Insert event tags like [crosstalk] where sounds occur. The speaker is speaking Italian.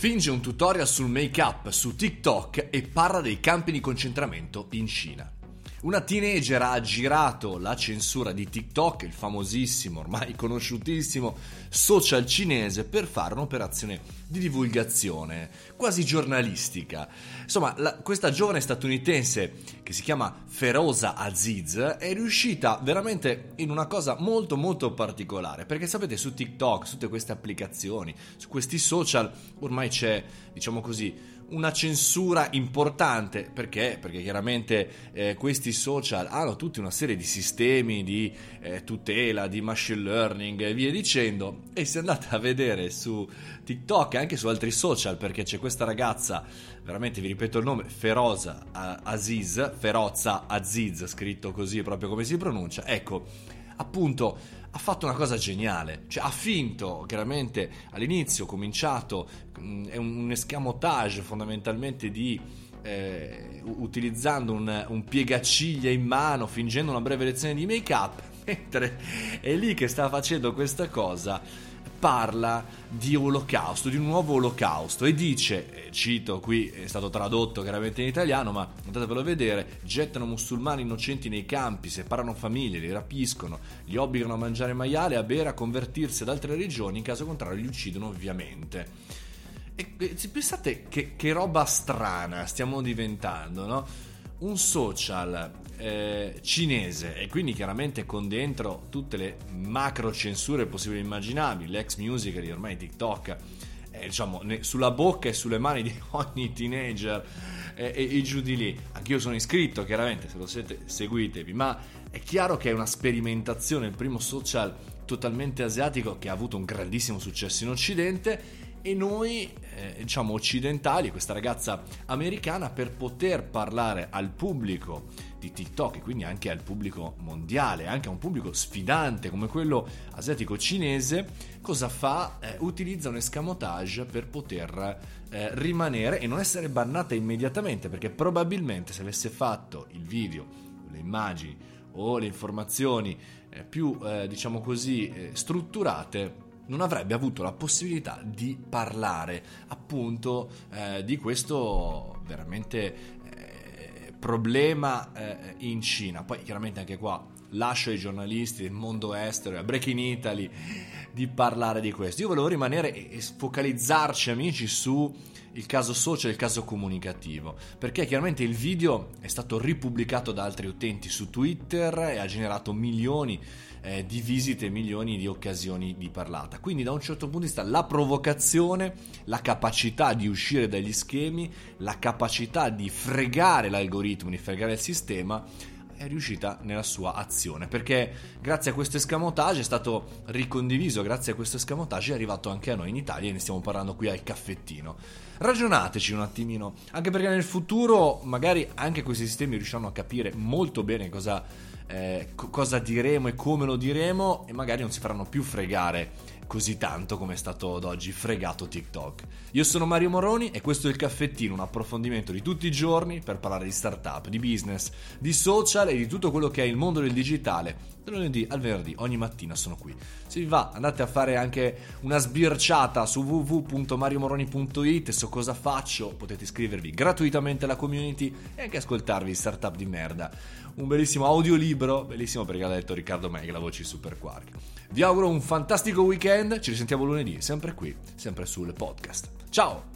Finge un tutorial sul make-up su TikTok e parla dei campi di concentramento in Cina. Una teenager ha girato la censura di TikTok, il famosissimo, ormai conosciutissimo social cinese, per fare un'operazione di divulgazione, quasi giornalistica. Insomma, la, questa giovane statunitense che si chiama Feroza Aziz è riuscita veramente in una cosa molto molto particolare, perché sapete su TikTok, su tutte queste applicazioni, su questi social, ormai c'è, diciamo così, una censura importante perché? Perché chiaramente eh, questi social hanno tutta una serie di sistemi di eh, tutela, di machine learning e via dicendo. E se andate a vedere su TikTok e anche su altri social, perché c'è questa ragazza, veramente vi ripeto il nome, Feroza Aziz, Ferozza Aziz, scritto così proprio come si pronuncia, ecco, appunto ha fatto una cosa geniale, cioè ha finto chiaramente all'inizio, cominciato, mm, è un escamotage fondamentalmente di eh, utilizzando un, un piegaciglia in mano, fingendo una breve lezione di make up, [laughs] mentre è lì che sta facendo questa cosa parla di olocausto, di un nuovo olocausto e dice, eh, cito qui, è stato tradotto chiaramente in italiano, ma andatevelo a vedere, gettano musulmani innocenti nei campi, separano famiglie, li rapiscono, li obbligano a mangiare maiale, a bere, a convertirsi ad altre religioni, in caso contrario li uccidono ovviamente. E pensate che, che roba strana stiamo diventando, no? Un social eh, cinese e quindi chiaramente con dentro tutte le macro censure possibili e immaginabili, l'ex musical ormai TikTok, eh, diciamo sulla bocca e sulle mani di [laughs] ogni teenager eh, e, e giù di lì. Anch'io sono iscritto, chiaramente, se lo siete seguitevi, ma è chiaro che è una sperimentazione, il primo social totalmente asiatico che ha avuto un grandissimo successo in Occidente e noi, eh, diciamo occidentali, questa ragazza americana, per poter parlare al pubblico di TikTok e quindi anche al pubblico mondiale, anche a un pubblico sfidante come quello asiatico-cinese, cosa fa? Eh, utilizza un escamotage per poter eh, rimanere e non essere bannata immediatamente, perché probabilmente se avesse fatto il video, le immagini o le informazioni eh, più, eh, diciamo così, eh, strutturate, non avrebbe avuto la possibilità di parlare appunto eh, di questo veramente eh, problema eh, in Cina. Poi chiaramente anche qua lascio ai giornalisti del mondo estero, a Breaking Italy, di parlare di questo. Io volevo rimanere e focalizzarci, amici, su il caso social il caso comunicativo, perché chiaramente il video è stato ripubblicato da altri utenti su Twitter e ha generato milioni eh, di visite, milioni di occasioni di parlata. Quindi da un certo punto di vista la provocazione, la capacità di uscire dagli schemi, la capacità di fregare l'algoritmo, di fregare il sistema è riuscita nella sua azione perché grazie a questo escamotage è stato ricondiviso grazie a questo escamotage è arrivato anche a noi in Italia e ne stiamo parlando qui al caffettino. Ragionateci un attimino anche perché nel futuro magari anche questi sistemi riusciranno a capire molto bene cosa, eh, cosa diremo e come lo diremo e magari non si faranno più fregare così tanto come è stato ad oggi fregato TikTok. Io sono Mario Moroni e questo è il caffettino, un approfondimento di tutti i giorni per parlare di startup, di business, di social e di tutto quello che è il mondo del digitale. Da lunedì al venerdì, ogni mattina sono qui. Se vi va, andate a fare anche una sbirciata su www.mariomoroni.it su cosa faccio, potete iscrivervi gratuitamente alla community e anche ascoltarvi startup di merda. Un bellissimo audiolibro, bellissimo perché l'ha detto Riccardo Meg, la voce Super Quark. Vi auguro un fantastico weekend, ci risentiamo lunedì, sempre qui, sempre sul podcast. Ciao!